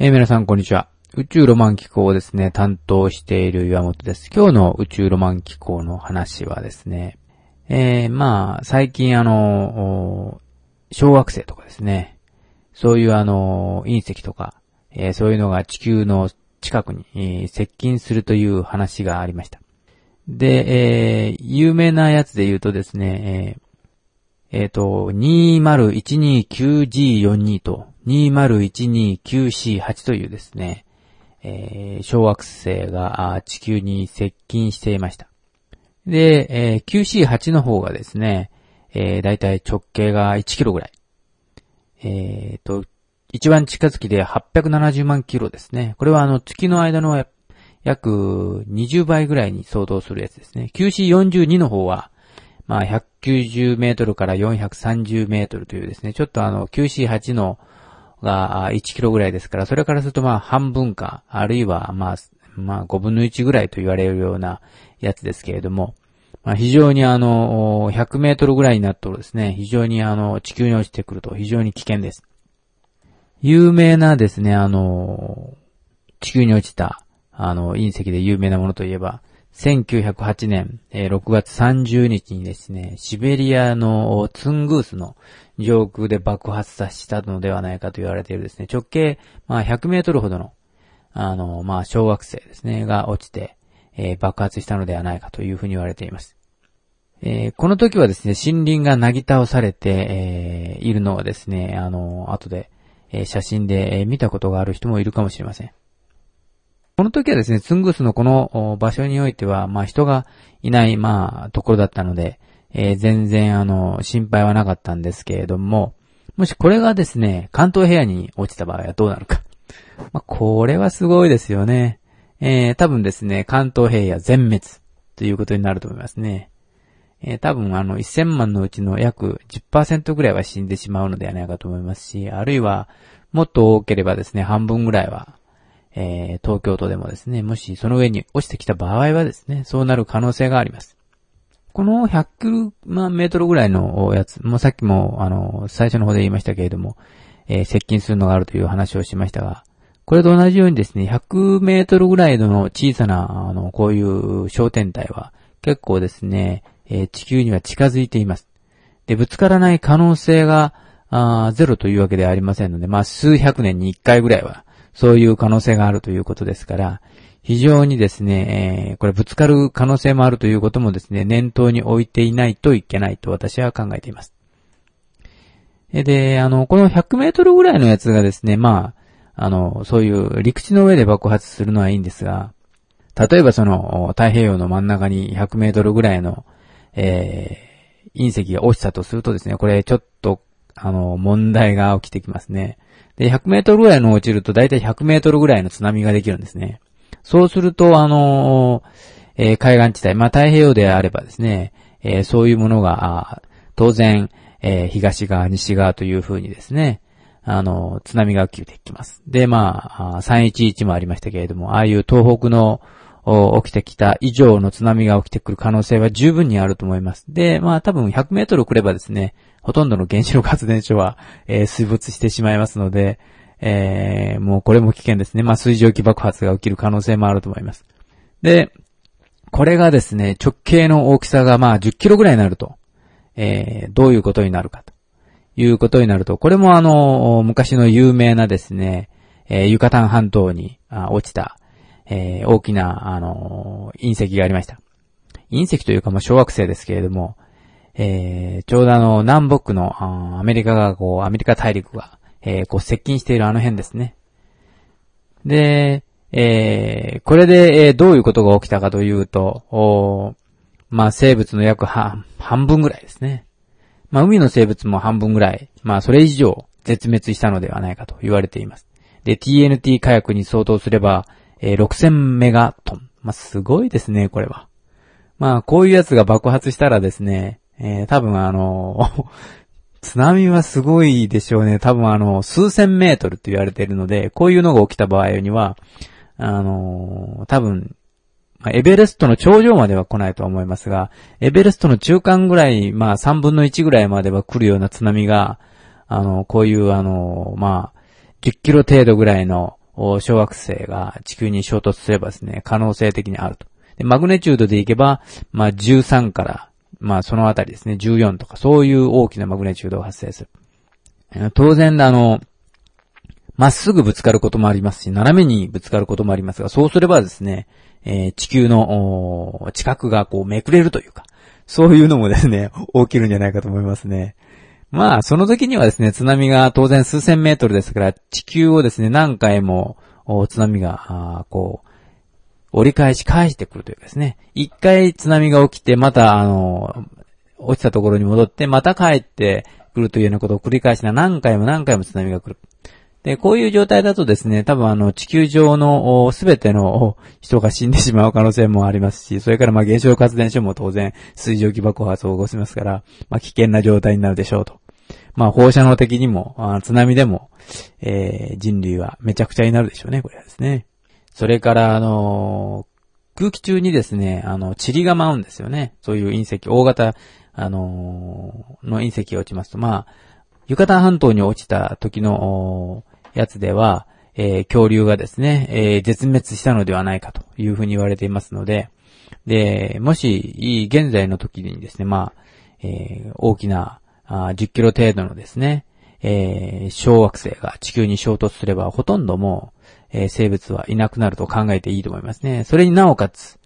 えー皆さんこんにちは。宇宙ロマン機構をですね、担当している岩本です。今日の宇宙ロマン機構の話はですね、えー、まあ、最近あの、小惑星とかですね、そういうあの、隕石とか、えーそういうのが地球の近くに、接近するという話がありました。で、えー有名なやつで言うとですね、えーえっ、と、2012-9G42 と 2012-9C8 というですね、えー小惑星が地球に接近していました。で、えー 9C8 の方がですね、えー、だいたい直径が1キロぐらい。えっ、と、一番近づきで870万キロですね。これはあの月の間の約20倍ぐらいに相当するやつですね。9C42 の方は、まあ、190メートルから430メートルというですね、ちょっとあの、9C8 のが1キロぐらいですから、それからするとまあ、半分か、あるいはまあ、まあ、5分の1ぐらいと言われるようなやつですけれども、まあ、非常にあの、100メートルぐらいになるとですね、非常にあの、地球に落ちてくると非常に危険です。有名なですね、あの、地球に落ちた、あの、隕石で有名なものといえば、1908年、えー6月30日にですね、シベリアのツングースの上空で爆発させたのではないかと言われているですね、直径、まあ、100メートルほどの、あの、まあ、小惑星ですね、が落ちて、えー爆発したのではないかというふうに言われています。えーこの時はですね、森林がなぎ倒されて、えいるのはですね、あの、後で、え写真で、見たことがある人もいるかもしれません。この時はですね、ツングースのこの場所においては、まあ人がいない、まあ、ところだったので、えー全然あの、心配はなかったんですけれども、もしこれがですね、関東平野に落ちた場合はどうなるか。まあ、これはすごいですよね。えー多分ですね、関東平野全滅ということになると思いますね。えー多分あの1000万のうちの約10%ぐらいは死んでしまうのではないかと思いますし、あるいはもっと多ければですね、半分ぐらいは、えー東京都でもですね、もしその上に落ちてきた場合はですね、そうなる可能性があります。この100万メートルぐらいのやつ、もうさっきもあの、最初の方で言いましたけれども、えー接近するのがあるという話をしましたが、これと同じようにですね、100メートルぐらいの小さな、あの、こういう小天体は、結構ですね、えー地球には近づいています。で、ぶつからない可能性が、あゼロというわけではありませんので、まあ、数百年に一回ぐらいは、そういう可能性があるということですから、非常にですね、えーこれぶつかる可能性もあるということもですね、念頭に置いていないといけないと私は考えています。で、あの、この100メートルぐらいのやつがですね、まあ、あの、そういう陸地の上で爆発するのはいいんですが、例えばその、太平洋の真ん中に100メートルぐらいの、えー隕石が落ちたとするとですね、これちょっと、あの、問題が起きてきますね。で、100メートルぐらいの落ちると、だいたい100メートルぐらいの津波ができるんですね。そうすると、あのえー海岸地帯、まあ、太平洋であればですね、えーそういうものが、当然、えー東側、西側という風にですね、あの、津波が起きてきます。で、まあ、311もありましたけれども、ああいう東北の起きてきた以上の津波が起きてくる可能性は十分にあると思います。で、まあ多分100メートル来ればですね、ほとんどの原子力発電所は、えー水没してしまいますので、えーもうこれも危険ですね。まあ水蒸気爆発が起きる可能性もあると思います。で、これがですね、直径の大きさがまあ10キロぐらいになると、えーどういうことになるかということになると、これもあの、昔の有名なですね、えーユカタン半島に落ちた、えー大きな、あのー隕石がありました。隕石というか、まあ、小惑星ですけれども、えーちょうどあの、南北の、アメリカが、こう、アメリカ大陸が、えーこう、接近しているあの辺ですね。で、えーこれで、えーどういうことが起きたかというと、おまあ、生物の約半半分ぐらいですね。まあ、海の生物も半分ぐらい、まあ、それ以上絶滅したのではないかと言われています。で、TNT 火薬に相当すれば、えー6000メガトン。まあ、すごいですね、これは。まあ、こういうやつが爆発したらですね、えー多分あの 津波はすごいでしょうね。多分あの、数千メートルと言われているので、こういうのが起きた場合には、あの多分、まあエベレストの頂上までは来ないと思いますが、エベレストの中間ぐらい、まあ3分の1ぐらいまでは来るような津波が、あの、こういうあの、まあ、10キロ程度ぐらいの小惑星が地球に衝突すればですね、可能性的にあると。で、マグネチュードでいけば、まあ、13から、まあ、そのあたりですね、14とか、そういう大きなマグネチュードが発生する。当然、あの、まっすぐぶつかることもありますし、斜めにぶつかることもありますが、そうすればですね、えー、地球の、近くがこうめくれるというか、そういうのもですね、起きるんじゃないかと思いますね。まあ、その時にはですね、津波が当然数千メートルですから、地球をですね、何回も、津波が、こう、折り返し返してくるというかですね。一回津波が起きて、また、あの、落ちたところに戻って、また帰ってくるというようなことを繰り返しな何回も何回も津波が来る。で、こういう状態だとですね、多分あの、地球上のすべての人が死んでしまう可能性もありますし、それからまあ原子力発電所も当然水蒸気爆発を起こしますから、まあ危険な状態になるでしょうと。まあ放射能的にも、津波でも、えー、人類はめちゃくちゃになるでしょうね、これはですね。それから、あのー、空気中にですね、あの、塵が舞うんですよね。そういう隕石、大型、あのー、の隕石が落ちますと、まあ、ユカタン半島に落ちた時の、やつでは、えー、恐竜がですね、えー、絶滅したのではないかというふうに言われていますので、で、もし、現在の時にですね、まあ、えー、大きなあ10キロ程度のですね、え、小惑星が地球に衝突すれば、ほとんどもう、え、生物はいなくなると考えていいと思いますね。それになおかつ、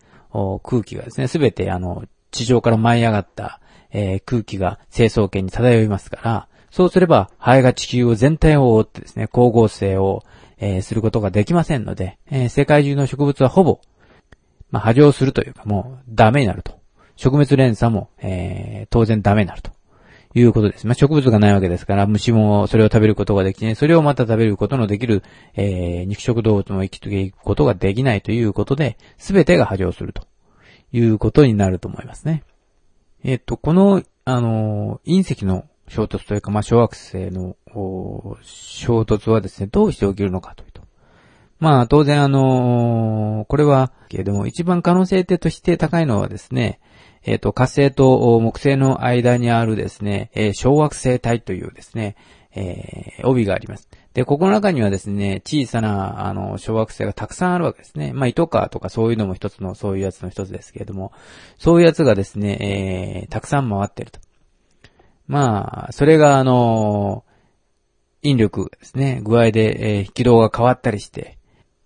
空気がですね、すべてあの、地上から舞い上がった、え、空気が清掃圏に漂いますから、そうすれば、ハエが地球を全体を覆ってですね、光合成を、えー、することができませんので、えー、世界中の植物はほぼ、まあ、波状するというかもうダメになると。植物連鎖も、えー、当然ダメになると。いうことです。まあ、植物がないわけですから、虫もそれを食べることができて、それをまた食べることのできる、えー、肉食動物も生きていくことができないということで、すべてが波状するということになると思いますね。えっ、と、この、あの、隕石の衝突というか、まあ、小惑星の衝突はですね、どうして起きるのかというと。まあ、当然あのー、これは、けれども、一番可能性として高いのはですね、えっ、ー、と、火星と木星の間にあるですね、えー、小惑星帯というですね、えー、帯があります。で、ここの中にはですね、小さな、あの、小惑星がたくさんあるわけですね。まあ、糸川とかそういうのも一つの、そういうやつの一つですけれども、そういうやつがですね、えー、たくさん回ってると。まあ、それがあの、引力ですね、具合で、えー、軌道が変わったりして、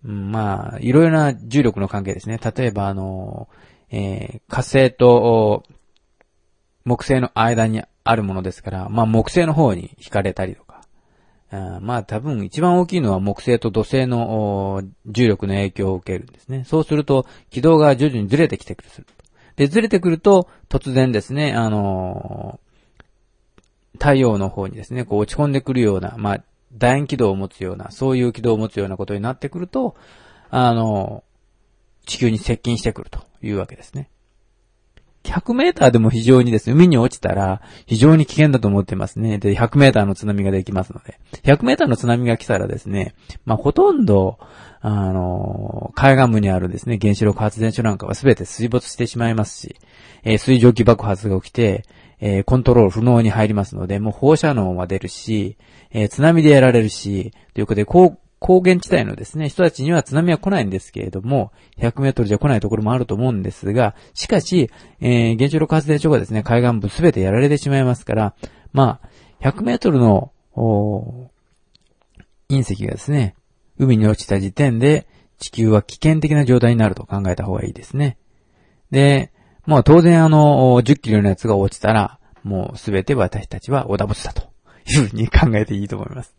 うん、まあ、いろいろな重力の関係ですね。例えばあの、えー、火星と木星の間にあるものですから、まあ木星の方に惹かれたりとか、あまあ多分一番大きいのは木星と土星の重力の影響を受けるんですね。そうすると軌道が徐々にずれてきてくる。で、ずれてくると突然ですね、あの太陽の方にですね、こう落ち込んでくるような、まあ、楕円軌道を持つような、そういう軌道を持つようなことになってくると、あの、地球に接近してくるというわけですね。100メーターでも非常にですね、海に落ちたら非常に危険だと思ってますね。で、100メーターの津波ができますので。100メーターの津波が来たらですね、まあ、ほとんど、あの、海岸部にあるですね、原子力発電所なんかは全て水没してしまいますし、えー、水蒸気爆発が起きて、えー、コントロール不能に入りますので、もう放射能は出るし、えー、津波でやられるし、ということで、高、高原地帯のですね、人たちには津波は来ないんですけれども、100メートルじゃ来ないところもあると思うんですが、しかし、えー、原子力発電所がですね、海岸部すべてやられてしまいますから、まあ、100メートルの、隕石がですね、海に落ちた時点で、地球は危険的な状態になると考えた方がいいですね。で、まあ当然あの、10キロのやつが落ちたら、もうすべて私たちはオダブツだというふうに考えていいと思います。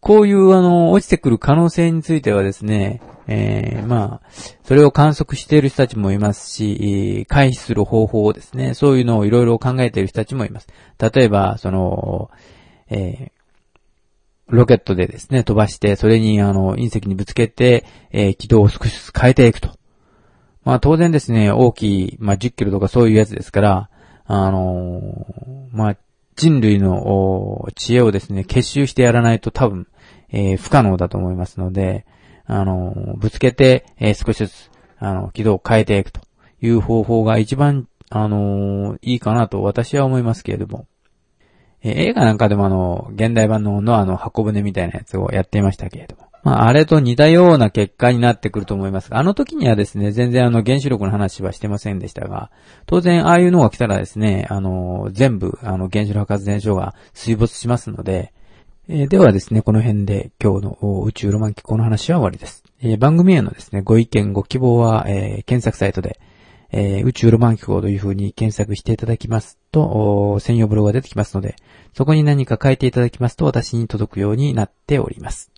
こういうあの、落ちてくる可能性についてはですね、えー、まあ、それを観測している人たちもいますし、回避する方法をですね、そういうのをいろいろ考えている人たちもいます。例えば、その、えー、ロケットでですね、飛ばして、それにあの、隕石にぶつけて、えー、軌道を少しずつ変えていくと。まあ当然ですね、大きい、まあ10キロとかそういうやつですから、あのー、まあ人類の知恵をですね、結集してやらないと多分、えー、不可能だと思いますので、あのー、ぶつけて、え少しずつ、あの、軌道を変えていくという方法が一番、あのいいかなと私は思いますけれども。え映画なんかでもあの、現代版のノアの箱舟みたいなやつをやっていましたけれども。まあ、あれと似たような結果になってくると思いますが、あの時にはですね、全然あの原子力の話はしてませんでしたが、当然ああいうのが来たらですね、あの、全部、あの、原子力発電所が水没しますので、えー、ではですね、この辺で今日の宇宙ロマン機構の話は終わりです。えー、番組へのですね、ご意見、ご希望は、えー、検索サイトで、え宇宙ロマン機構という風に検索していただきますと、専用ブログが出てきますので、そこに何か書いていただきますと私に届くようになっております。